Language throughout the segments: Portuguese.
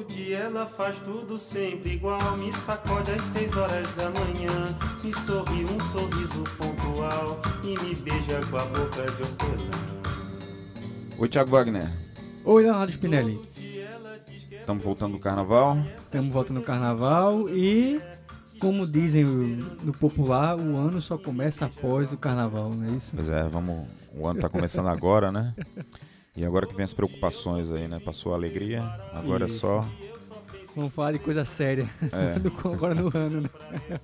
dia ela faz tudo sempre igual. Me sacode às seis horas da manhã. Me sorri um sorriso pontual. E me beija com a boca de hortelã. Oi, Thiago Wagner. Oi, Leonardo Spinelli. Estamos voltando do carnaval. Estamos voltando no carnaval e, como dizem no popular, o ano só começa após o carnaval, não é isso? Pois é, vamos. O ano está começando agora, né? E agora que vem as preocupações aí, né? Passou a alegria, agora Isso. é só. Vamos falar de coisa séria É. agora no ano, né?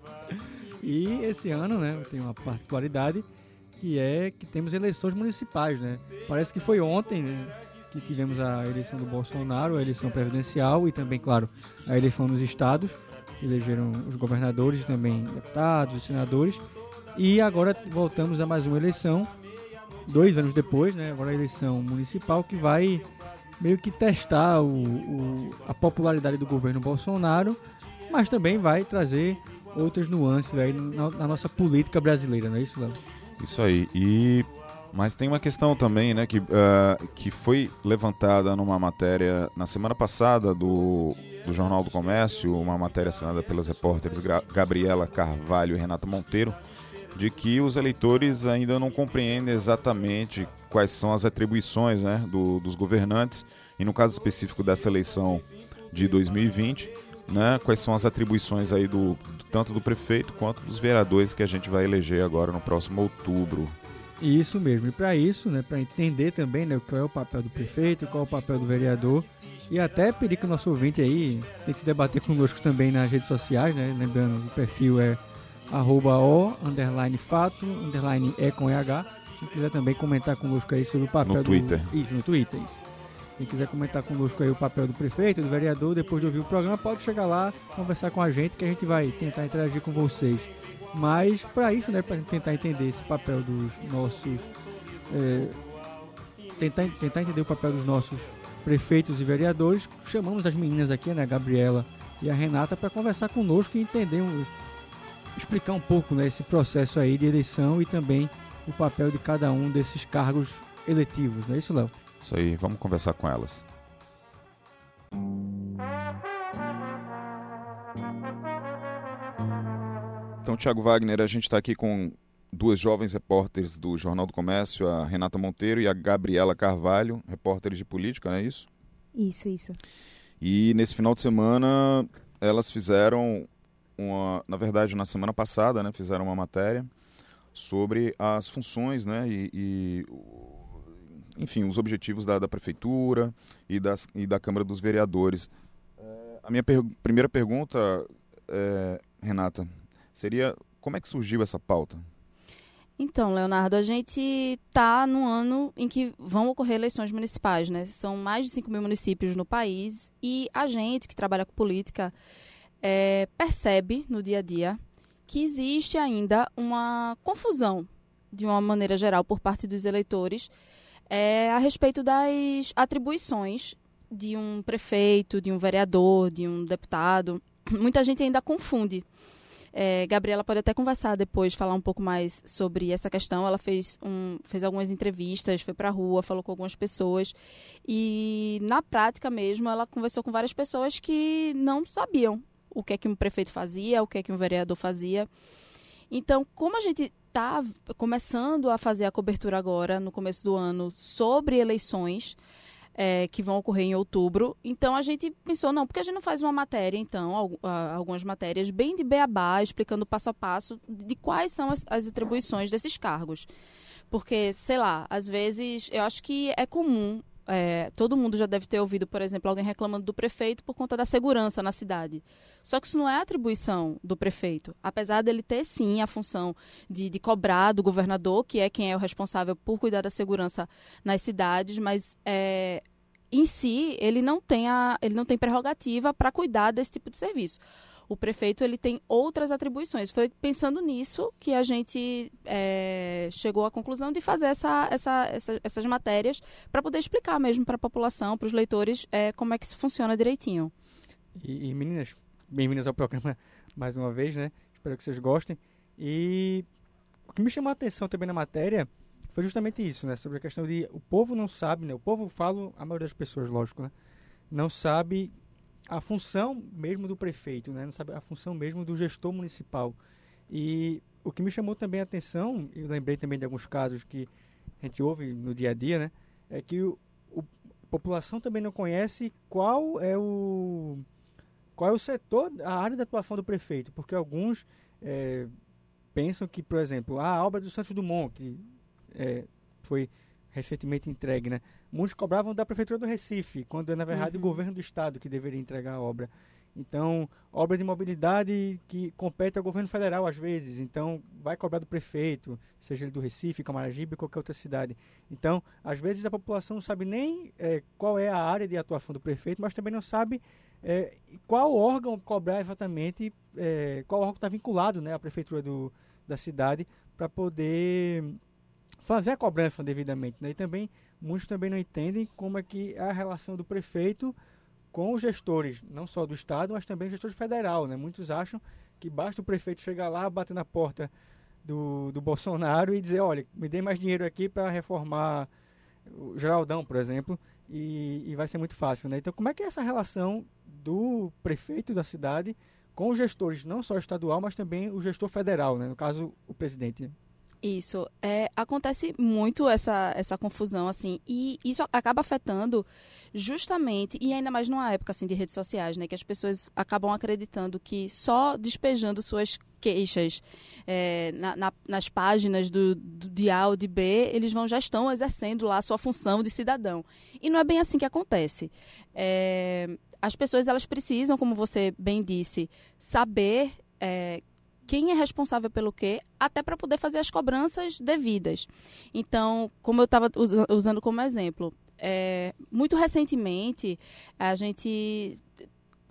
E esse ano, né, tem uma particularidade que é que temos eleições municipais, né? Parece que foi ontem, né, que tivemos a eleição do Bolsonaro, a eleição presidencial e também, claro, a eleição nos estados, que elegeram os governadores também deputados e senadores. E agora voltamos a mais uma eleição, dois anos depois, né? Agora a eleição municipal que vai meio que testar o, o- a popularidade do governo Bolsonaro, mas também vai trazer outras nuances aí na, na nossa política brasileira, não é isso, Léo? Isso aí. E mas tem uma questão também, né, que, ah, que foi levantada numa matéria na semana passada do, do Jornal do Comércio, uma matéria assinada pelas repórteres Gra- Gabriela Carvalho e Renata Monteiro, de que os eleitores ainda não compreendem exatamente quais são as atribuições né, do- dos governantes, e no caso específico dessa eleição de 2020, né, quais são as atribuições aí do, tanto do prefeito quanto dos vereadores que a gente vai eleger agora no próximo outubro. Isso mesmo. E para isso, né, para entender também, né, qual é o papel do prefeito, qual é o papel do vereador e até pedir que o nosso ouvinte aí tente debater conosco também nas redes sociais, né? Lembrando, o perfil é arroba o, underline fato, underline e com EH. Se quiser também comentar conosco aí sobre o papel No do... Twitter. Isso, no Twitter, isso. Quem quiser comentar conosco aí o papel do prefeito, do vereador, depois de ouvir o programa, pode chegar lá, conversar com a gente, que a gente vai tentar interagir com vocês. Mas para isso, né, para tentar entender esse papel dos nossos, é, tentar, tentar entender o papel dos nossos prefeitos e vereadores, chamamos as meninas aqui, né, a Gabriela e a Renata, para conversar conosco e entender, um, explicar um pouco, né, esse processo aí de eleição e também o papel de cada um desses cargos eletivos, não é isso, Léo? Isso aí, vamos conversar com elas. Então, Thiago Wagner, a gente está aqui com duas jovens repórteres do Jornal do Comércio, a Renata Monteiro e a Gabriela Carvalho, repórteres de política, não é isso? Isso, isso. E nesse final de semana elas fizeram uma, na verdade, na semana passada, né, fizeram uma matéria sobre as funções, né, e, e, enfim, os objetivos da, da prefeitura e, das, e da Câmara dos Vereadores. É, a minha per- primeira pergunta, é, Renata, seria como é que surgiu essa pauta? Então, Leonardo, a gente está num ano em que vão ocorrer eleições municipais, né? São mais de 5 mil municípios no país e a gente que trabalha com política é, percebe no dia a dia que existe ainda uma confusão, de uma maneira geral, por parte dos eleitores é, a respeito das atribuições de um prefeito, de um vereador, de um deputado. Muita gente ainda confunde. É, Gabriela pode até conversar depois, falar um pouco mais sobre essa questão. Ela fez, um, fez algumas entrevistas, foi para a rua, falou com algumas pessoas. E na prática mesmo, ela conversou com várias pessoas que não sabiam o que é que um prefeito fazia, o que é que um vereador fazia. Então, como a gente está começando a fazer a cobertura agora, no começo do ano, sobre eleições, é, que vão ocorrer em outubro. Então a gente pensou, não, porque a gente não faz uma matéria, então, algu- algumas matérias bem de beabá, explicando passo a passo de quais são as, as atribuições desses cargos. Porque, sei lá, às vezes eu acho que é comum. É, todo mundo já deve ter ouvido, por exemplo, alguém reclamando do prefeito por conta da segurança na cidade. Só que isso não é atribuição do prefeito. Apesar dele ter, sim, a função de, de cobrar do governador, que é quem é o responsável por cuidar da segurança nas cidades, mas é, em si ele não tem a, ele não tem prerrogativa para cuidar desse tipo de serviço. O prefeito ele tem outras atribuições. Foi pensando nisso que a gente é, chegou à conclusão de fazer essa, essa, essa- essas matérias para poder explicar mesmo para a população, para os leitores, é, como é que isso funciona direitinho. E, e, meninas, bem-vindas ao programa mais uma vez, né? Espero que vocês gostem. E o que me chamou a atenção também na matéria foi justamente isso, né? Sobre a questão de o povo não sabe, né? O povo, falo, a maioria das pessoas, lógico, né? Não sabe a função mesmo do prefeito, né? sabe a função mesmo do gestor municipal. E o que me chamou também a atenção, e lembrei também de alguns casos que a gente ouve no dia a dia, né? é que o, o, a população também não conhece qual é o qual é o setor, a área de atuação do prefeito, porque alguns é, pensam que, por exemplo, a obra do Santos Dumont, que é, foi recentemente entregue, né? Muitos cobravam da Prefeitura do Recife, quando é, na verdade, uhum. o governo do Estado que deveria entregar a obra. Então, obra de mobilidade que compete ao governo federal às vezes. Então, vai cobrar do prefeito, seja ele do Recife, Camaragibe, qualquer outra cidade. Então, às vezes a população não sabe nem é, qual é a área de atuação do prefeito, mas também não sabe é, qual órgão cobrar exatamente, é, qual órgão está vinculado né, à prefeitura do, da cidade para poder fazer a cobrança devidamente. Né? E também, muitos também não entendem como é que é a relação do prefeito com os gestores, não só do Estado, mas também gestores federal. Né? Muitos acham que basta o prefeito chegar lá, bater na porta do, do Bolsonaro e dizer, olha, me dê mais dinheiro aqui para reformar o Geraldão, por exemplo, e, e, vai ser muito fácil. Né? Então, como é que é essa relação do prefeito da cidade com os gestores, não só estadual, mas também o gestor federal, né? no caso, o presidente? Isso. É, acontece muito essa, essa confusão, assim, e isso acaba afetando justamente, e ainda mais numa época assim, de redes sociais, né? Que as pessoas acabam acreditando que só despejando suas queixas é, na, na, nas páginas do, do, de A ou de B, eles vão já estão exercendo lá a sua função de cidadão. E não é bem assim que acontece. É, as pessoas elas precisam, como você bem disse, saber é, quem é responsável pelo quê, até para poder fazer as cobranças devidas. Então, como eu estava usando como exemplo, é, muito recentemente a gente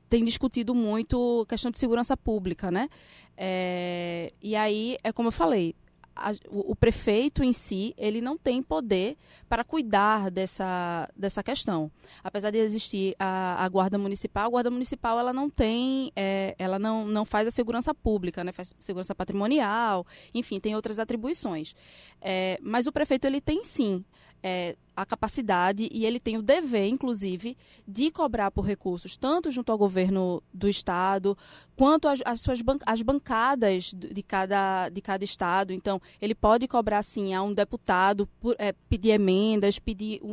tem discutido muito questão de segurança pública, né? É, e aí, é como eu falei, a, o, o, prefeito em si ele não tem poder para cuidar dessa, dessa questão. Apesar de existir a, a guarda municipal, a guarda municipal ela não tem, é, ela não, não faz a segurança pública, né? faz segurança patrimonial, enfim, tem outras atribuições. É, mas o prefeito ele tem sim é, a capacidade e ele tem o dever, inclusive, de cobrar por recursos, tanto junto ao governo do estado, quanto as suas ban as bancadas de cada, de cada estado. Então, ele pode cobrar, sim, a um deputado, por, é, pedir emendas, pedir o,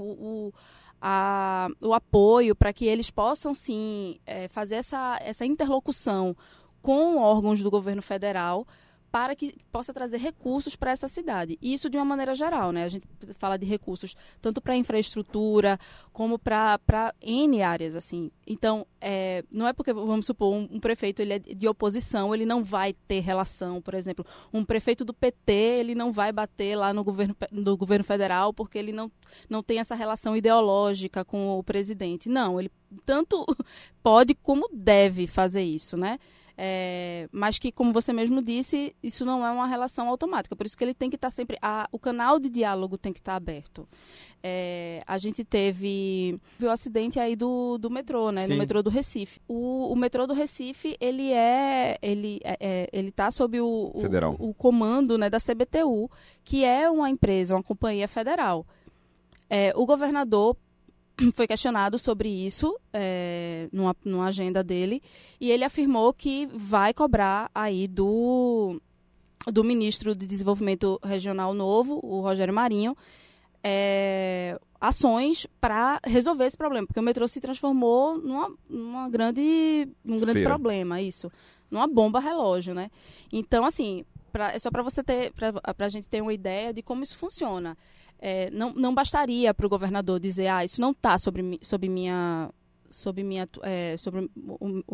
o a, o apoio para que eles possam, sim, é, fazer essa, essa interlocução com órgãos do governo federal para que possa trazer recursos para essa cidade. Isso de uma maneira geral, né? A gente fala de recursos tanto para infraestrutura como para N áreas, assim. Então, é, não é porque, vamos supor, um, um, prefeito ele é de oposição, ele não vai ter relação, por exemplo, um prefeito do PT, ele não vai bater lá no governo, no governo federal porque ele não, não tem essa relação ideológica com o presidente. Não, ele tanto pode como deve fazer isso, né? É, mas que, como você mesmo disse, isso não é uma relação automática. Por isso que ele tem que estar tá sempre. A, o canal de diálogo tem que estar tá aberto. É, a gente teve o acidente aí do, do metrô, né? Sim. No metrô do Recife. O, o metrô do Recife, ele é. Ele é, é ele está sob o, o, o, comando né, da CBTU, que é uma empresa, uma companhia federal. É, o governador foi questionado sobre isso é, numa, numa agenda dele e ele afirmou que vai cobrar aí do, do ministro de Desenvolvimento Regional novo, o Rogério Marinho, é, ações para resolver esse problema, porque o metrô se transformou numa, numa grande, num grande Feira. problema, isso, numa bomba relógio, né? Então, assim, pra, é só para você ter, para a gente ter uma ideia de como isso funciona é, não, não bastaria para o governador dizer, ah, isso não está sobre, sobre minha sobre, minha, é, sobre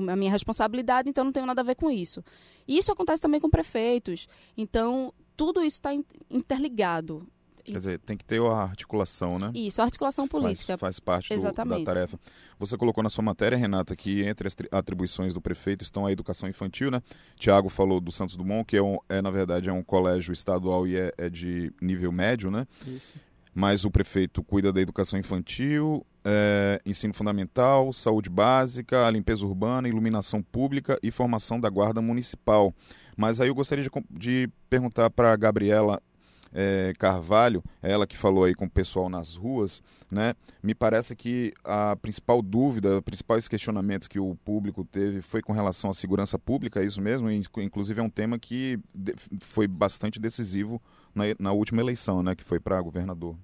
a minha responsabilidade, então não tenho nada a ver com isso. E isso acontece também com prefeitos. Então, tudo isso está interligado. Quer dizer, tem que ter a articulação, né? Isso, a articulação política. Faz, faz parte do, da tarefa. Você colocou na sua matéria, Renata, que entre as atribuições do prefeito estão a educação infantil, né? Tiago falou do Santos Dumont, que é, um, é na verdade é um colégio estadual e é, é de nível médio, né? Isso. Mas o prefeito cuida da educação infantil, é, ensino fundamental, saúde básica, a limpeza urbana, iluminação pública e formação da guarda municipal. Mas aí eu gostaria de, de perguntar para a Gabriela é, Carvalho, ela que falou aí com o pessoal nas ruas, né? Me parece que a principal dúvida, os principais questionamentos que o público teve foi com relação à segurança pública, é isso mesmo? Inclusive é um tema que foi bastante decisivo na, na última eleição, né? Que foi para governador.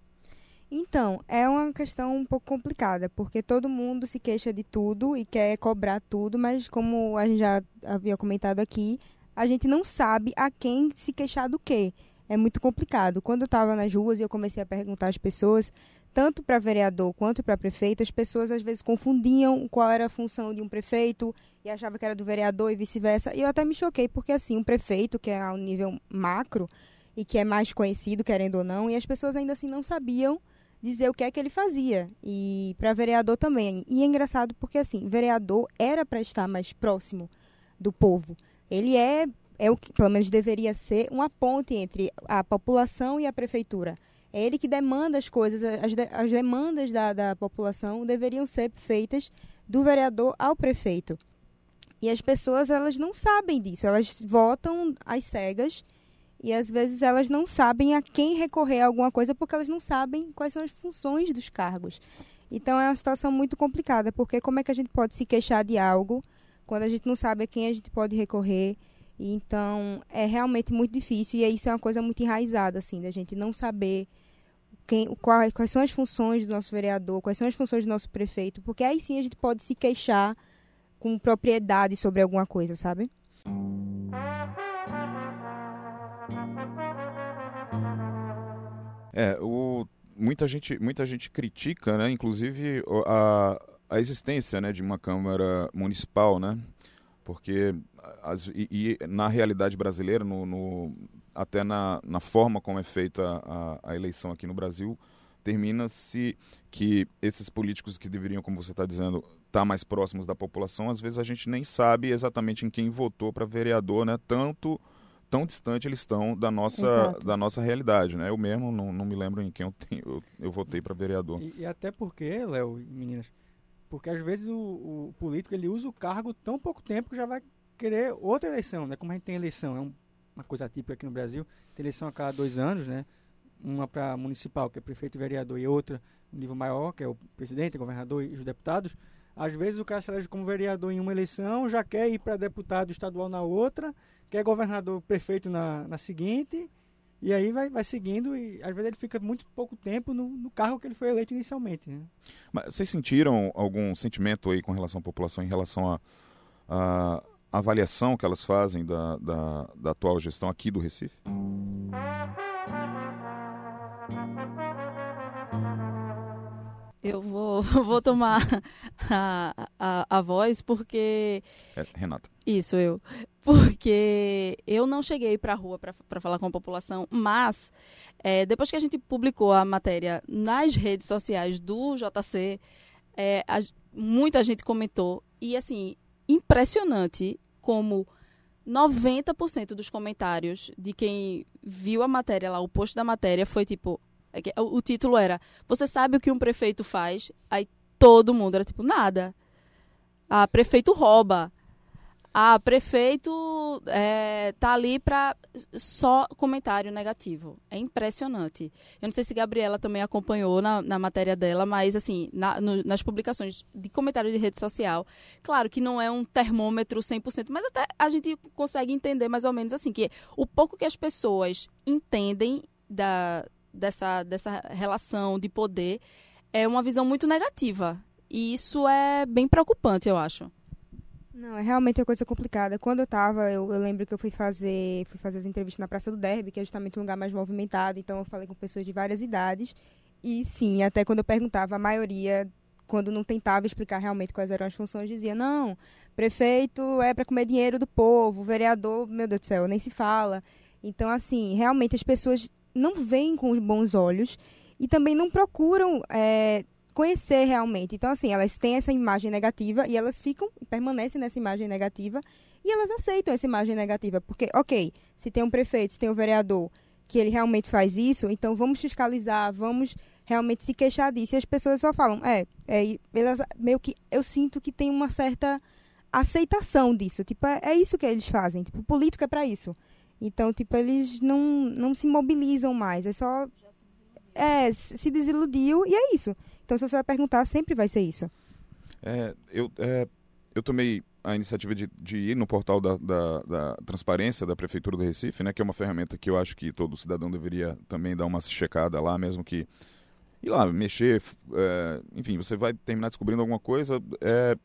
Então, é uma questão um pouco complicada, porque todo mundo se queixa de tudo e quer cobrar tudo, mas como a gente já havia comentado aqui, a gente não sabe a quem se queixar do quê é muito complicado. Quando eu estava nas ruas e eu comecei a perguntar às pessoas, tanto para vereador quanto para prefeito, as pessoas às vezes confundiam qual era a função de um prefeito e achavam que era do vereador e vice-versa. E eu até me choquei, porque assim, um prefeito, que é ao nível macro e que é mais conhecido, querendo ou não, e as pessoas ainda assim não sabiam dizer o que é que ele fazia. E para vereador também. E é engraçado porque assim, vereador era para estar mais próximo do povo. Ele é é o que pelo menos deveria ser uma ponte entre a população e a prefeitura. É ele que demanda as coisas, as, de, as demandas da, da população deveriam ser feitas do vereador ao prefeito. E as pessoas elas não sabem disso, elas votam às cegas e às vezes elas não sabem a quem recorrer a alguma coisa porque elas não sabem quais são as funções dos cargos. Então é uma situação muito complicada, porque como é que a gente pode se queixar de algo quando a gente não sabe a quem a gente pode recorrer? Então, é realmente muito difícil e isso é uma coisa muito enraizada, assim, da gente não saber quem, quais, quais são as funções do nosso vereador, quais são as funções do nosso prefeito, porque aí sim a gente pode se queixar com propriedade sobre alguma coisa, sabe? É, o, muita, gente, muita gente critica, né, inclusive a, a existência né, de uma Câmara Municipal, né? Porque as, e, e, na realidade brasileira, no, no, até na, na forma como é feita a, a eleição aqui no Brasil, termina-se que esses políticos que deveriam, como você está dizendo, estar tá mais próximos da população, às vezes a gente nem sabe exatamente em quem votou para vereador, né? Tanto tão distante eles estão da nossa, da nossa realidade, né? Eu mesmo não, não me lembro em quem eu, tenho, eu, eu votei para vereador. E, e, até porque, Léo, meninas, porque às vezes o, o, político ele usa o cargo tão pouco tempo que já vai querer outra eleição, né? Como a gente tem eleição, é um, uma coisa típica aqui no Brasil, tem eleição a cada dois anos, né? Uma para municipal, que é prefeito e vereador, e outra no nível maior, que é o presidente, governador e os deputados. Às vezes o cara se elege como vereador em uma eleição, já quer ir para deputado estadual na outra, quer governador prefeito na, na seguinte, e aí vai, vai seguindo e às vezes ele fica muito pouco tempo no, no cargo que ele foi eleito inicialmente. Né? Mas vocês sentiram algum sentimento aí com relação à população em relação à a, a, avaliação que elas fazem da, da, da atual gestão aqui do Recife? Eu vou, vou tomar a, a, a voz porque. É, Renata. Isso, eu. Porque eu não cheguei para a rua para falar com a população, mas é, depois que a gente publicou a matéria nas redes sociais do JC, é, a, muita gente comentou. E, assim, impressionante como 90% dos comentários de quem viu a matéria lá, o post da matéria, foi tipo: é o título era Você sabe o que um prefeito faz? Aí todo mundo era tipo, nada. Ah, prefeito rouba. Ah, prefeito é, tá ali para só comentário negativo. É impressionante. Eu não sei se Gabriela também acompanhou na, na matéria dela, mas assim, na, no, nas publicações de comentário de rede social, claro que não é um termômetro 100%, mas até a gente consegue entender mais ou menos assim, que o pouco que as pessoas entendem da, dessa, dessa relação de poder é uma visão muito negativa. E isso é bem preocupante, eu acho. Não, é realmente uma coisa complicada. Quando eu estava, eu, eu, lembro que eu fui fazer, fui fazer as entrevistas na Praça do Derby, que é justamente um lugar mais movimentado, então eu falei com pessoas de várias idades. E sim, até quando eu perguntava, a maioria, quando não tentava explicar realmente quais eram as funções, dizia: não, prefeito é para comer dinheiro do povo, vereador, meu Deus do céu, nem se fala. Então, assim, realmente as pessoas não veem com bons olhos e também não procuram é, conhecer realmente. Então, assim, elas têm essa imagem negativa e elas ficam, permanecem nessa imagem negativa e elas aceitam essa imagem negativa. Porque, ok, se tem um prefeito, se tem um vereador que ele realmente faz isso, então vamos fiscalizar, vamos realmente se queixar disso. E as pessoas só falam, é, é elas meio que eu sinto que tem uma certa aceitação disso. Tipo, é, é isso que eles fazem. Tipo, político é para isso. Então, tipo, eles não, não se mobilizam mais. É só. É, se desiludiu e é isso. Então, se você vai perguntar, sempre vai ser isso. É, eu, é, eu tomei a iniciativa de, de ir no portal da, da, da, transparência da Prefeitura do Recife, né, que é uma ferramenta que eu acho que todo cidadão deveria também dar uma checada lá, mesmo que ir lá, mexer, é, enfim, você vai terminar descobrindo alguma coisa, é,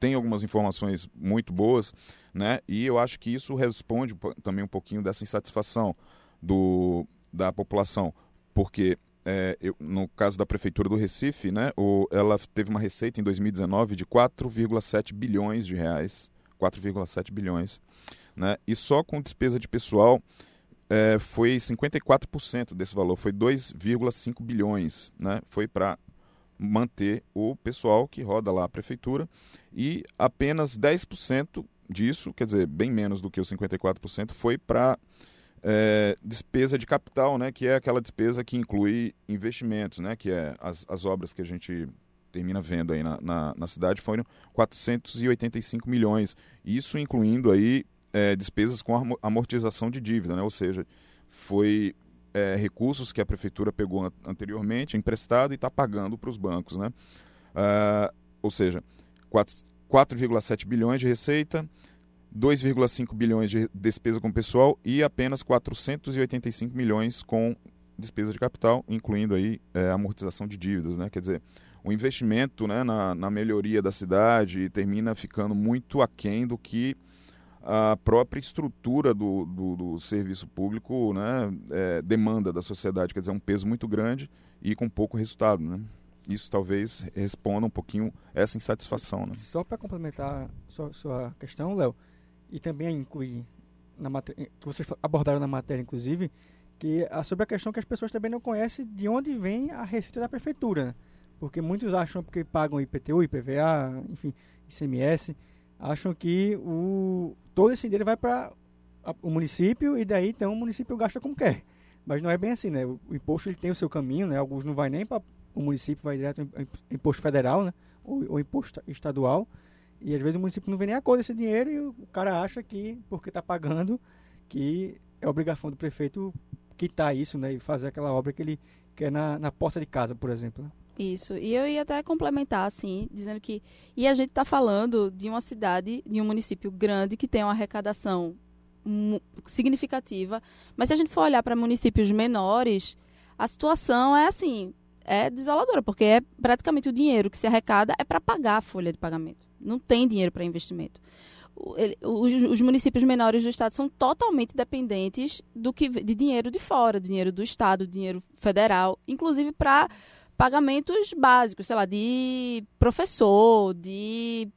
tem algumas informações muito boas, né, e eu acho que isso responde também um pouquinho dessa insatisfação do, da população, porque é, eu, no caso da prefeitura do Recife, né, o, ela teve uma receita em 2019 de 4,7 bilhões de reais, 4,7 bilhões, né, e só com despesa de pessoal é, foi 54% desse valor, foi 2,5 bilhões, né, foi para manter o pessoal que roda lá a prefeitura e apenas 10% disso, quer dizer, bem menos do que os 54%, foi para é, despesa de capital, né, que é aquela despesa que inclui investimentos, né, que é as, as obras que a gente termina vendo aí na, na, na cidade foram 485 milhões, isso incluindo aí é, despesas com amortização de dívida, né, ou seja, foi é, recursos que a prefeitura pegou anteriormente, emprestado e está pagando para os bancos, né, uh, ou seja, 4,7 bilhões de receita, 2,5 bilhões de despesa com pessoal e apenas 485 milhões com despesa de capital, incluindo aí é, amortização de dívidas, né? Quer dizer, o investimento né, na, na melhoria da cidade termina ficando muito aquém do que a própria estrutura do, do, do serviço público né, é, demanda da sociedade, quer dizer, é um peso muito grande e com pouco resultado, né? Isso talvez responda um pouquinho essa insatisfação, né? Só para complementar sua, sua questão, Léo, e também incluir na matéria, que vocês abordaram na matéria, inclusive, que é sobre a questão que as pessoas também não conhecem de onde vem a receita da prefeitura. Né? Porque muitos acham que pagam IPTU, IPVA, enfim, ICMS, acham que o, todo esse dinheiro vai para o município e daí então o município gasta como quer. Mas não é bem assim, né? O, o imposto ele tem o seu caminho, né? Alguns não vai nem para o município, vai direto em imposto federal, né? Ou, ou imposto estadual. E às vezes o município não vê nem a cor desse dinheiro e o cara acha que, porque está pagando, que é obrigação do prefeito quitar isso, né? E fazer aquela obra que ele quer na, na porta de casa, por exemplo. Né? Isso. E eu ia até complementar, assim, dizendo que. E a gente está falando de uma cidade, de um município grande que tem uma arrecadação significativa. Mas se a gente for olhar para municípios menores, a situação é assim é desoladora, porque é praticamente o dinheiro que se arrecada é para pagar a folha de pagamento. Não tem dinheiro para investimento. Os, os, municípios menores do estado são totalmente dependentes do que de dinheiro de fora, dinheiro do estado, dinheiro federal, inclusive para pagamentos básicos, sei lá, de professor, de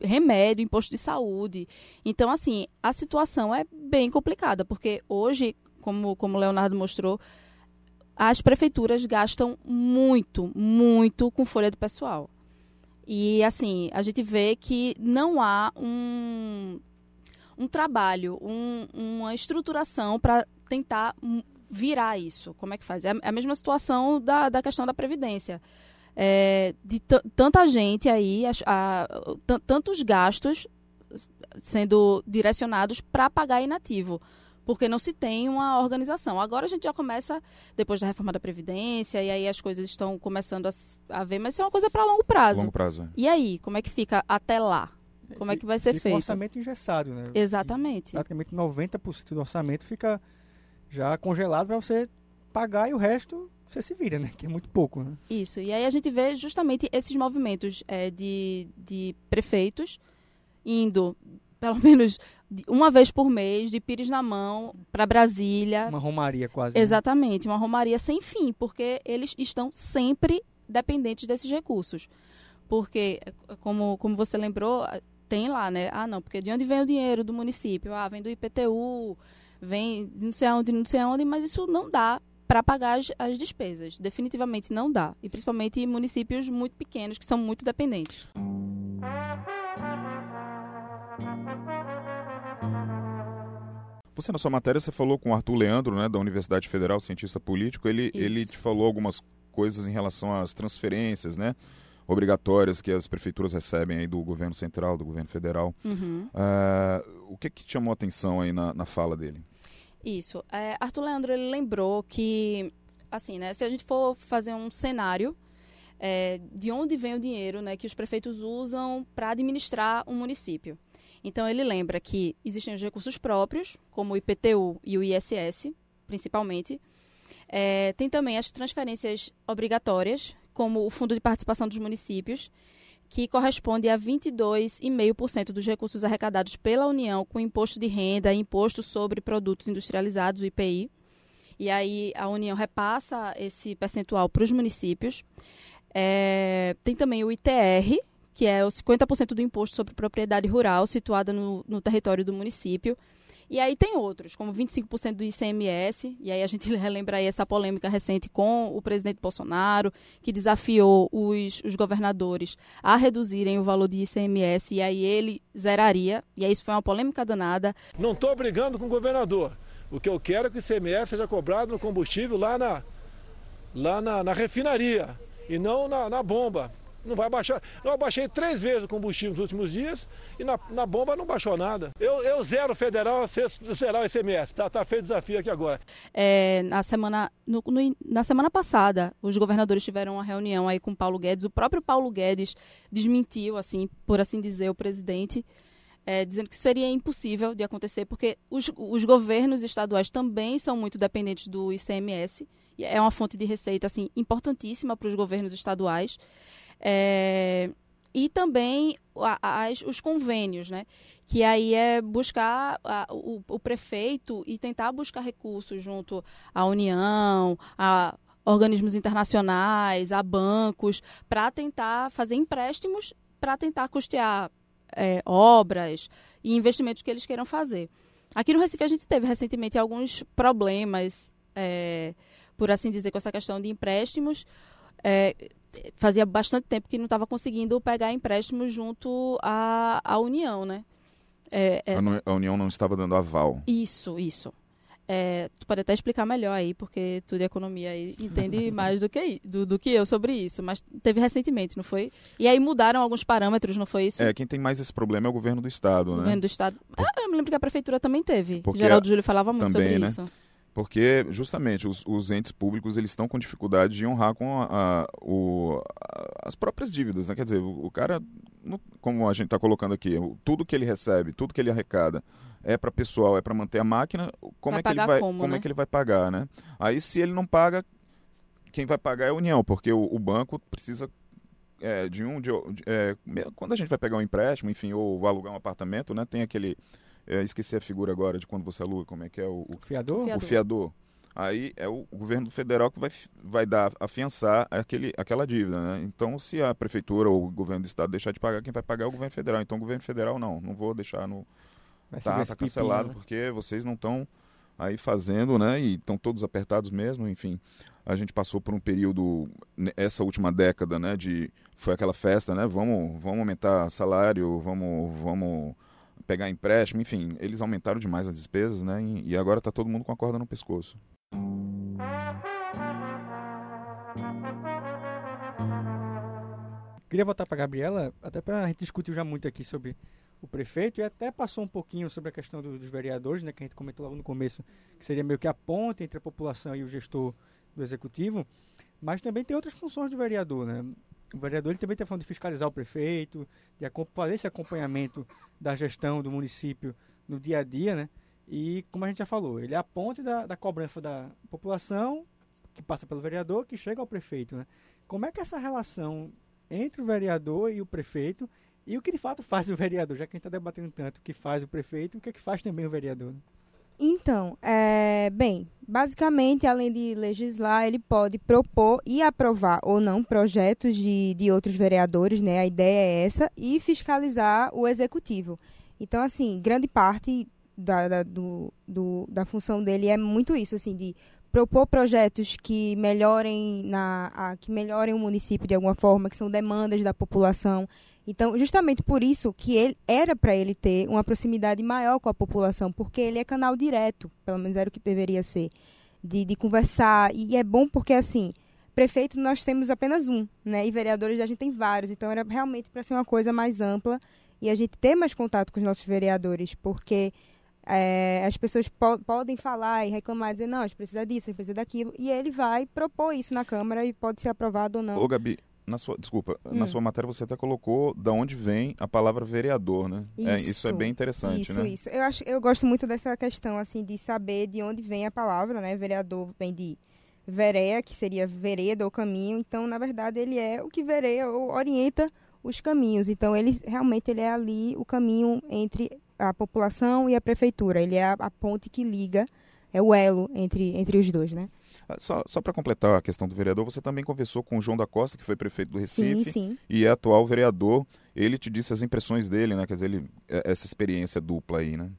remédio, imposto de saúde. Então, assim, a situação é bem complicada, porque hoje, como, como o Leonardo mostrou, as prefeituras gastam muito, muito com folha de pessoal. E assim, a gente vê que não há um, um trabalho, um, uma estruturação para tentar virar isso. Como é que faz? É a mesma situação da, da questão da Previdência. É, de tanta gente aí, a, a, tantos gastos sendo direcionados para pagar inativo porque não se tem uma organização. Agora a gente já começa, depois da reforma da Previdência, e aí as coisas estão começando a, a ver, mas isso é uma coisa para longo prazo. Longo prazo. É. E aí, como é que fica até lá? Como é que vai ser fica feito? Um orçamento engessado, né? Exatamente. E praticamente 90% do orçamento fica já congelado para você pagar e o resto você se vira, né? Que é muito pouco, né? Isso. E aí a gente vê justamente esses movimentos é, de, de prefeitos indo pelo menos uma vez por mês, de Pires na mão, para Brasília. Uma romaria quase. Né? Exatamente, né? uma romaria sem fim, porque eles estão sempre dependentes desses recursos. Porque, como, como você lembrou, tem lá, né? Ah, não, porque de onde vem o dinheiro do município? Ah, vem do IPTU, vem de não sei aonde, não sei aonde, mas isso não dá para pagar as, as despesas. Definitivamente não dá. E principalmente em municípios muito pequenos, que são muito dependentes. Você, na sua matéria, você falou com o Arthur Leandro, né, da Universidade Federal, cientista político. Ele, ele te falou algumas coisas em relação às transferências, né? obrigatórias que as prefeituras recebem aí do governo central, do governo federal. Uhum. Uh, o que, que te chamou a atenção aí na, na fala dele? Isso. É, Arthur Leandro ele lembrou que, assim, né, se a gente for fazer um cenário é, de onde vem o dinheiro né, que os prefeitos usam para administrar um município. Então, ele lembra que existem os recursos próprios, como o IPTU e o ISS, principalmente. É, tem também as transferências obrigatórias, como o Fundo de Participação dos Municípios, que corresponde a 22,5% dos recursos arrecadados pela União com imposto de renda e imposto sobre produtos industrializados, o IPI. E aí a União repassa esse percentual para os municípios. É, tem também o ITR, que é o 50% do imposto sobre propriedade rural situada no, no território do município. E aí tem outros, como 25% do ICMS, e aí a gente relembra aí essa polêmica recente com o presidente Bolsonaro, que desafiou os, os governadores a reduzirem o valor de ICMS, e aí ele zeraria, e aí isso foi uma polêmica danada. Não estou brigando com o governador. O que eu quero é que o ICMS seja cobrado no combustível lá na, lá na, na refinaria e não na, na bomba. Não vai baixar. Eu baixei três vezes o combustível nos últimos dias e na, na bomba não baixou nada. Eu, eu zero federal, zerar o ICMS. Tá, tá feito o desafio aqui agora. É, na, semana, no, no, na semana passada, os governadores tiveram uma reunião aí com Paulo Guedes. O próprio Paulo Guedes desmentiu, assim, por assim dizer, o presidente. É, dizendo que seria impossível de acontecer, porque os, os governos estaduais também são muito dependentes do ICMS. É uma fonte de receita assim importantíssima para os governos estaduais. É, e também as, os convênios, né? Que aí é buscar a, o, o, prefeito e tentar buscar recursos junto à União, a organismos internacionais, a bancos, para tentar fazer empréstimos para tentar custear é, obras e investimentos que eles queiram fazer. Aqui no Recife a gente teve recentemente alguns problemas, é, por assim dizer, com essa questão de empréstimos. É, fazia bastante tempo que não estava conseguindo pegar empréstimos junto à, à União, né? É, é... A, União não estava dando aval. Isso, isso. É, tu pode até explicar melhor aí, porque tu de economia entende mais do que, do, do, que eu sobre isso. Mas teve recentemente, não foi? E aí mudaram alguns parâmetros, não foi isso? É, quem tem mais esse problema é o governo do Estado, o né? O governo do Estado. Por... Ah, eu me lembro que a prefeitura também teve. Porque Geraldo Júlio falava muito também, sobre né? isso. Porque, justamente, os, os, entes públicos eles estão com dificuldade de honrar com a, a, o, a, as próprias dívidas. Né? Quer dizer, o, o cara, no, como a gente está colocando aqui, tudo que ele recebe, tudo que ele arrecada é para pessoal, é para manter a máquina, como, é que, ele vai, como, como né? é que ele vai pagar, né? Aí, se ele não paga, quem vai pagar é a União, porque o, o banco precisa é, de um... De, é, quando a gente vai pegar um empréstimo, enfim, ou alugar um apartamento, né? Tem aquele é, esqueci a figura agora de quando você aluga, como é que é o, o fiador? O fiador. Aí é o governo federal que vai, vai dar, afiançar aquele, aquela dívida, né? Então, se a prefeitura ou o governo do estado deixar de pagar, quem vai pagar é o governo federal. Então, o governo federal, não, não vou deixar no... Vai tá, tá cancelado, né? porque vocês não estão aí fazendo, né? E estão todos apertados mesmo, enfim. A gente passou por um período, essa última década, né? De, foi aquela festa, né? Vamos, vamos aumentar salário, vamos... vamos pegar empréstimo, enfim, eles aumentaram demais as despesas, né? E agora está todo mundo com a corda no pescoço. Queria voltar para Gabriela, até para a gente discutir já muito aqui sobre o prefeito e até passou um pouquinho sobre a questão do, dos vereadores, né, que a gente comentou logo no começo, que seria meio que a ponte entre a população e o gestor do executivo, mas também tem outras funções do vereador, né? O vereador ele também a função de fiscalizar o prefeito, de fazer esse acompanhamento da gestão do município no dia a dia, né? E como a gente já falou, ele é a ponte da, da cobrança da população que passa pelo vereador, que chega ao prefeito, né? Como é que é essa relação entre o vereador e o prefeito e o que de fato faz o vereador, já que a gente está debatendo tanto o que faz o prefeito, o que é que faz também o vereador? Né? Então, é, bem, basicamente, além de legislar, ele pode propor e aprovar ou não projetos de, de outros vereadores, né? A ideia é essa, e fiscalizar o executivo. Então, assim, grande parte da, da, do, do, da função dele é muito isso, assim, de propor projetos que melhorem na a, que melhorem o município de alguma forma, que são demandas da população. Então, justamente por isso que ele era para ele ter uma proximidade maior com a população, porque ele é canal direto, pelo menos era o que deveria ser, de, de conversar. E é bom porque, assim, prefeito nós temos apenas um, né? E vereadores a gente tem vários. Então, era realmente para ser uma coisa mais ampla e a gente ter mais contato com os nossos vereadores, porque É, as pessoas po podem falar e reclamar, dizer, não, a gente precisa disso, a gente precisa daquilo, e ele vai propor isso na Câmara e pode ser aprovado ou não. Ô, Gabi, na sua, desculpa, Hum. na sua matéria você até colocou da onde vem a palavra vereador, né? É, isso é Isso, bem interessante, Isso, né? isso. Eu, acho, eu gosto muito dessa questão, assim, de saber de onde vem a palavra, né? Vereador vem de vereia, que seria vereda ou caminho. Então, na verdade, ele é o que vereia ou orienta os caminhos. Então, ele realmente ele é ali o caminho entre a população e a prefeitura. Ele é a, a ponte que liga, é o elo entre, entre os dois, né? Ah, Só, só para completar a questão do vereador, você também conversou com o João da Costa, que foi prefeito do Sim, Recife sim. e é atual vereador. Ele te disse as impressões dele, né? Quer dizer, ele, é- essa experiência dupla aí, né?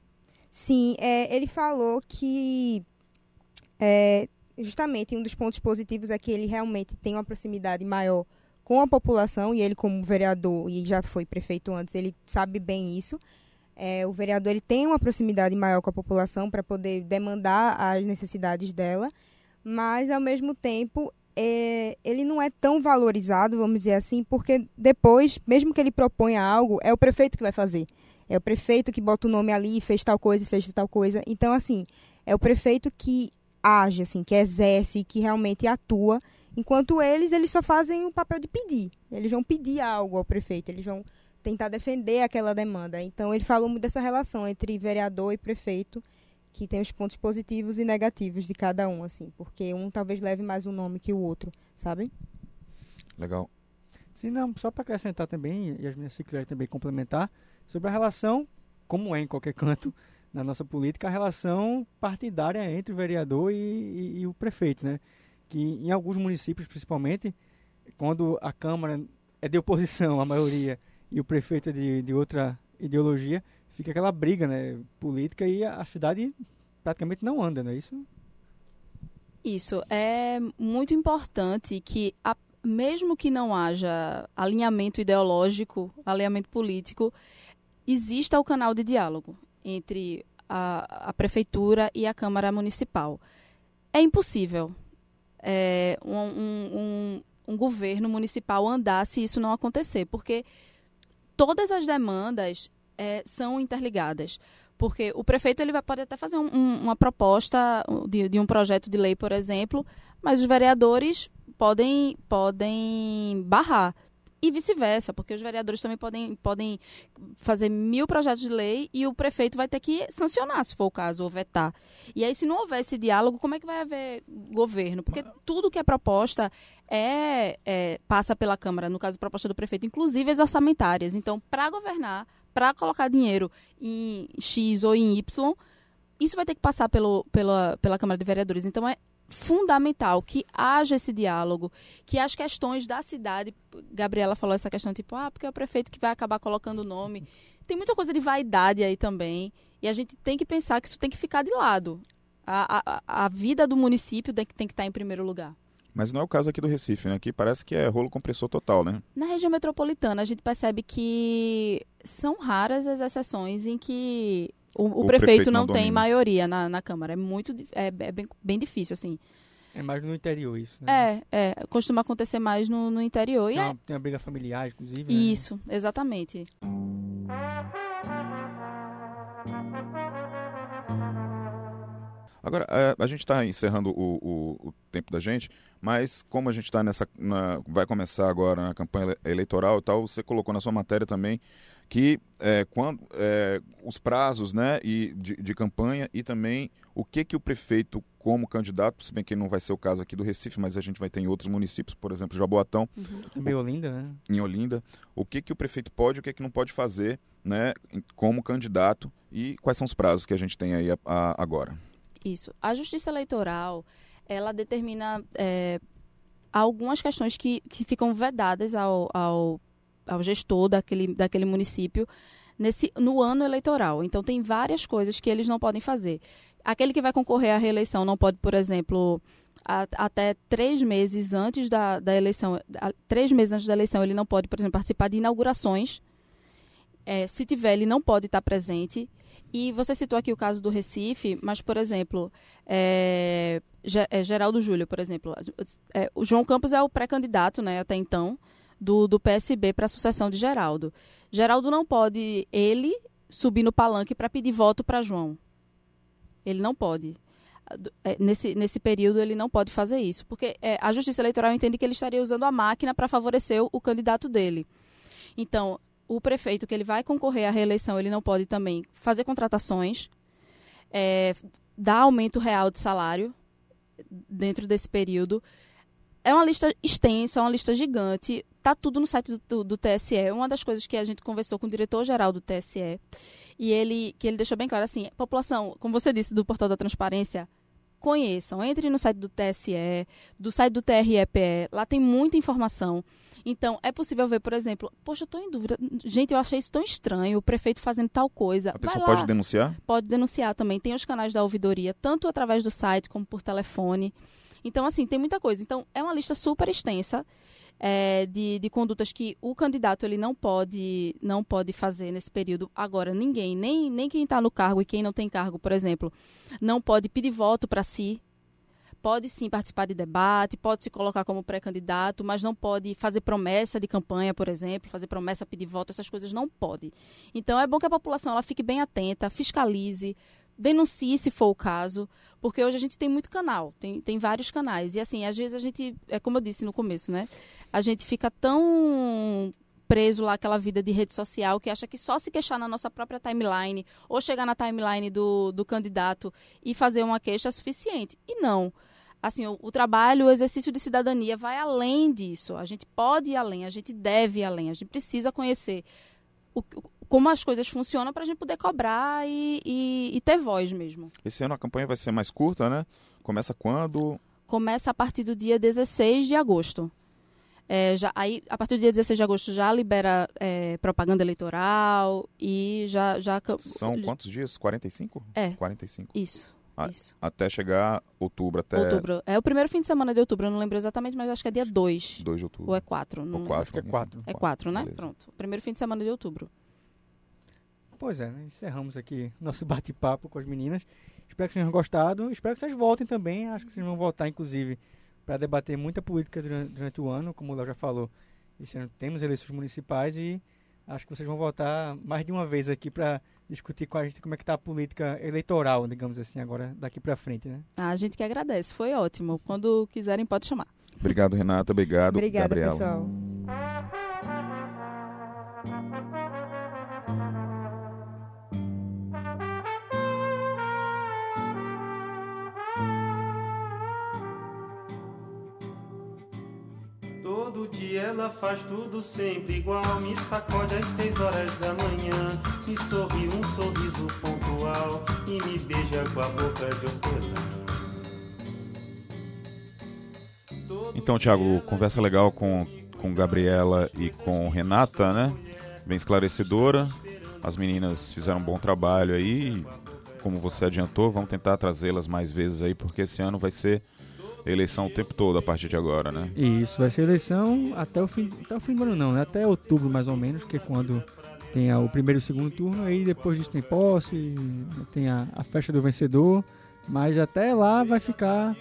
Sim, é, ele falou que é, justamente um dos pontos positivos é que ele realmente tem uma proximidade maior com a população e ele como vereador e já foi prefeito antes, ele sabe bem isso. É, o vereador ele tem uma proximidade maior com a população para poder demandar as necessidades dela, mas ao mesmo tempo é, ele não é tão valorizado, vamos dizer assim, porque depois, mesmo que ele proponha algo, é o prefeito que vai fazer. É o prefeito que bota o nome ali, fez tal coisa, fez tal coisa. Então, assim, é o prefeito que age, assim, que exerce, que realmente atua. Enquanto eles, eles só fazem o papel de pedir. Eles vão pedir algo ao prefeito, eles vão tentar defender aquela demanda. Então, ele falou muito dessa relação entre vereador e prefeito, que tem os pontos positivos e negativos de cada um, assim, porque um talvez leve mais um nome que o outro, sabe? Legal. Sim, não, só para acrescentar também, e as minhas se quiserem também complementar, sobre a relação, como é em qualquer canto na nossa política, a relação partidária entre o vereador e, e- e o prefeito, né? Que em alguns municípios, principalmente, quando a Câmara é de oposição, a maioria, e o prefeito é de, de outra ideologia, fica aquela briga né, política e a, cidade praticamente não anda, não é isso? Isso é muito importante que, a- mesmo que não haja alinhamento ideológico, alinhamento político, exista o canal de diálogo entre a, a prefeitura e a Câmara Municipal. É impossível é, um, um- um- um governo municipal andar se isso não acontecer, porque todas as demandas é, são interligadas. Porque o prefeito ele vai, pode até fazer um- um- uma proposta de, de um projeto de lei, por exemplo, mas os vereadores podem, podem barrar. E vice-versa, porque os vereadores também podem, podem fazer mil projetos de lei e o prefeito vai ter que sancionar, se for o caso, ou vetar. E aí, se não houver esse diálogo, como é que vai haver governo? Porque tudo que é proposta é, é, passa pela Câmara, no caso, proposta do prefeito, inclusive as orçamentárias. Então, para governar, para colocar dinheiro em X ou em Y, isso vai ter que passar pelo, pela, pela Câmara de Vereadores. Então, é fundamental que haja esse diálogo, que as questões da cidade, Gabriela falou essa questão tipo, ah, porque é o prefeito que vai acabar colocando o nome. Tem muita coisa de vaidade aí também, e a gente tem que pensar que isso tem que ficar de lado. A, a, a vida do município tem que, tem que estar em primeiro lugar. Mas não é o caso aqui do Recife, né? Aqui parece que é rolo compressor total, né? Na região metropolitana, a gente percebe que são raras as exceções em que o, o O prefeito, prefeito não, não tem maioria na, na Câmara. É muito é, é bem, bem difícil, assim. É mais no interior isso, né? É, é, costuma acontecer mais no, no interior. E Tem é uma, tem uma briga familiar, inclusive. né? isso, exatamente. Agora, é, a gente está encerrando o, o- o tempo da gente, mas como a gente está nessa. na- vai começar agora na campanha ele- eleitoral e tal, você colocou na sua matéria também que é, quando, é, os prazos né, e de, de campanha e também o que, que o prefeito, como candidato, se bem que não vai ser o caso aqui do Recife, mas a gente vai ter em outros municípios, por exemplo, Jaboatão, Também Olinda, né? em Olinda, o que, que o prefeito pode e o que, que não pode fazer né, em- como candidato e quais são os prazos que a gente tem aí a- a- agora. Isso. A justiça eleitoral, ela determina é, algumas questões que, que ficam vedadas ao, ao, ao gestor daquele, daquele município nesse, no ano eleitoral. Então, tem várias coisas que eles não podem fazer. Aquele que vai concorrer à reeleição não pode, por exemplo, a- até três meses antes da, da eleição, a- três meses antes da eleição, ele não pode, por exemplo, participar de inaugurações. É, se tiver, ele não pode estar presente. E você citou aqui o caso do Recife, mas, por exemplo, é, é, Geraldo Júlio, por exemplo. É, o João Campos é o pré-candidato, né, até então, do, do PSB para a sucessão de Geraldo. Geraldo não pode, ele, subir no palanque para pedir voto para João. Ele não pode. É, nesse, nesse período ele não pode fazer isso, porque é, a Justiça Eleitoral entende que ele estaria usando a máquina para favorecer o, o, candidato dele. Então, o prefeito que ele vai concorrer à reeleição, ele não pode também fazer contratações, é, dar aumento real de salário dentro desse período. É uma lista extensa, uma lista gigante. Tá tudo no site do, do, do TSE. Uma das coisas que a gente conversou com o diretor-geral do TSE e ele que ele deixou bem claro assim, população, como você disse do portal da transparência, conheçam, entre no site do TSE, do site do TREPE, lá tem muita informação. Então, é possível ver, por exemplo, poxa, eu estou em dúvida. Gente, eu achei isso tão estranho, o prefeito fazendo tal coisa. A pessoa pode denunciar? Pode denunciar também. Tem os canais da ouvidoria, tanto através do site como por telefone. Então, assim, tem muita coisa. Então, é uma lista super extensa é, de, de condutas que o candidato ele não pode não pode fazer nesse período. Agora, ninguém, nem, nem quem está no cargo e quem não tem cargo, por exemplo, não pode pedir voto para si. Pode sim participar de debate, pode se colocar como pré-candidato, mas não pode fazer promessa de campanha, por exemplo, fazer promessa, pedir voto, essas coisas não pode. Então é bom que a população ela fique bem atenta, fiscalize, denuncie se for o caso, porque hoje a gente tem muito canal, tem, tem vários canais. E assim, às vezes a gente, é como eu disse no começo, né? A gente fica tão preso lá aquela vida de rede social que acha que só se queixar na nossa própria timeline ou chegar na timeline do, do candidato e fazer uma queixa é suficiente. E não. Assim, o, o trabalho, o exercício de cidadania vai além disso. A gente pode ir além, a gente deve ir além, a gente precisa conhecer o, como as coisas funcionam para a gente poder cobrar e, e, e, ter voz mesmo. Esse ano a campanha vai ser mais curta, né? Começa quando? Começa a partir do dia 16 de agosto. É, já, aí, a partir do dia 16 de agosto já libera é, propaganda eleitoral e já, já... São quantos dias? 45? É. 45. Isso. A, Isso. Até chegar outubro, até... Outubro. É o primeiro fim de semana de outubro, eu não lembro exatamente, mas acho que é dia 2. 2 de outubro. Ou é 4. Não... Ou 4. Acho que é 4. É 4, né? Beleza. Pronto. Primeiro fim de semana de outubro. Pois é, né? encerramos aqui nosso bate-papo com as meninas. Espero que vocês tenham gostado. Espero que vocês voltem também. Acho que vocês vão voltar, inclusive, para debater muita política durante, durante, o ano. Como o Léo já falou, esse ano temos eleições municipais e acho que vocês vão voltar mais de uma vez aqui para discutir com a gente como é que está a política eleitoral, digamos assim, agora daqui para frente, né? Ah, a gente que agradece, foi ótimo. Quando quiserem, pode chamar. Obrigado, Renata. Obrigado, Obrigada, Gabriela. pessoal. Ela faz tudo sempre igual. Me sacode às seis horas da manhã. Me sorri um sorriso pontual. E me beija com a boca de hortelã. Então, Thiago, conversa legal com, com Gabriela e com Renata, né? Bem esclarecedora. As meninas fizeram um bom trabalho aí. Como você adiantou, vamos tentar trazê-las mais vezes aí, porque esse ano vai ser eleição o tempo todo a partir de agora, né? Isso, vai ser eleição até o fim, até o fim do ano não, né? Até outubro mais ou menos, que é quando tem o primeiro e o segundo turno, aí depois disso tem posse, tem a, a festa do vencedor, mas até lá vai ficar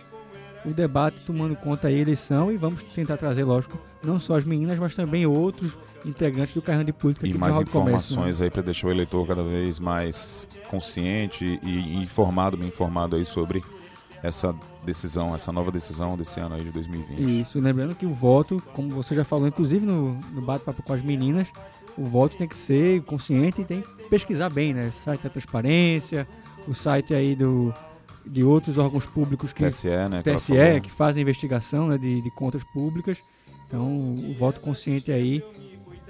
o debate tomando conta aí a eleição e vamos tentar trazer, lógico, não só as meninas, mas também outros integrantes do carrão de política. E mais informações comércio, né? aí para deixar o eleitor cada vez mais consciente e informado, bem informado aí sobre essa decisão, essa nova decisão desse ano aí de 2020. Isso, lembrando que o voto, como você já falou, inclusive no, no bate-papo com as meninas, o voto tem que ser consciente e tem que pesquisar bem, né? O site da transparência, o site aí do, de outros órgãos públicos que TSE, né, TSE que fazem investigação né, de, de contas públicas. Então, o voto consciente aí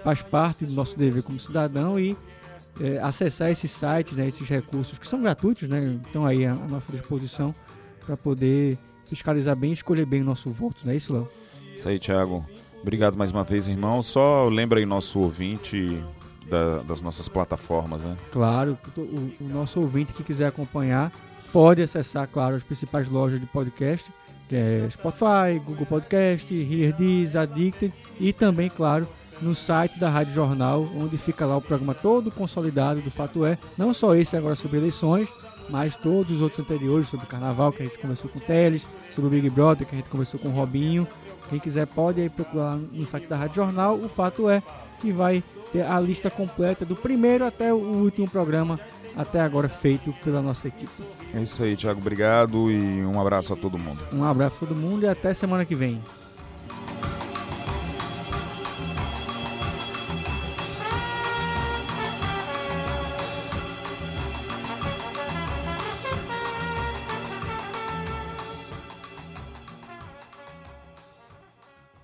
faz parte do nosso dever como cidadão e é, acessar esses sites, né, esses recursos que são gratuitos, né, estão aí à nossa disposição para poder fiscalizar bem e escolher bem o nosso voto, não é isso, Léo? Isso aí, Thiago. Obrigado mais uma vez, irmão. Só lembra aí nosso ouvinte da, das nossas plataformas, né? Claro, o, o, nosso ouvinte que quiser acompanhar pode acessar, claro, as principais lojas de podcast, que é Spotify, Google Podcast, Heardiz, Addicted e também, claro, no site da Rádio Jornal, onde fica lá o programa todo consolidado do Fato É, não só esse agora sobre eleições, mas todos os outros anteriores, sobre o Carnaval, que a gente conversou com o Teles, sobre o Big Brother, que a gente conversou com o Robinho, Quem quiser pode aí procurar no site da Rádio Jornal. O fato é que vai ter a lista completa do primeiro até o último programa até agora feito pela nossa equipe. É isso aí, Thiago. Obrigado e um abraço a todo mundo. Um abraço a todo mundo e até semana que vem.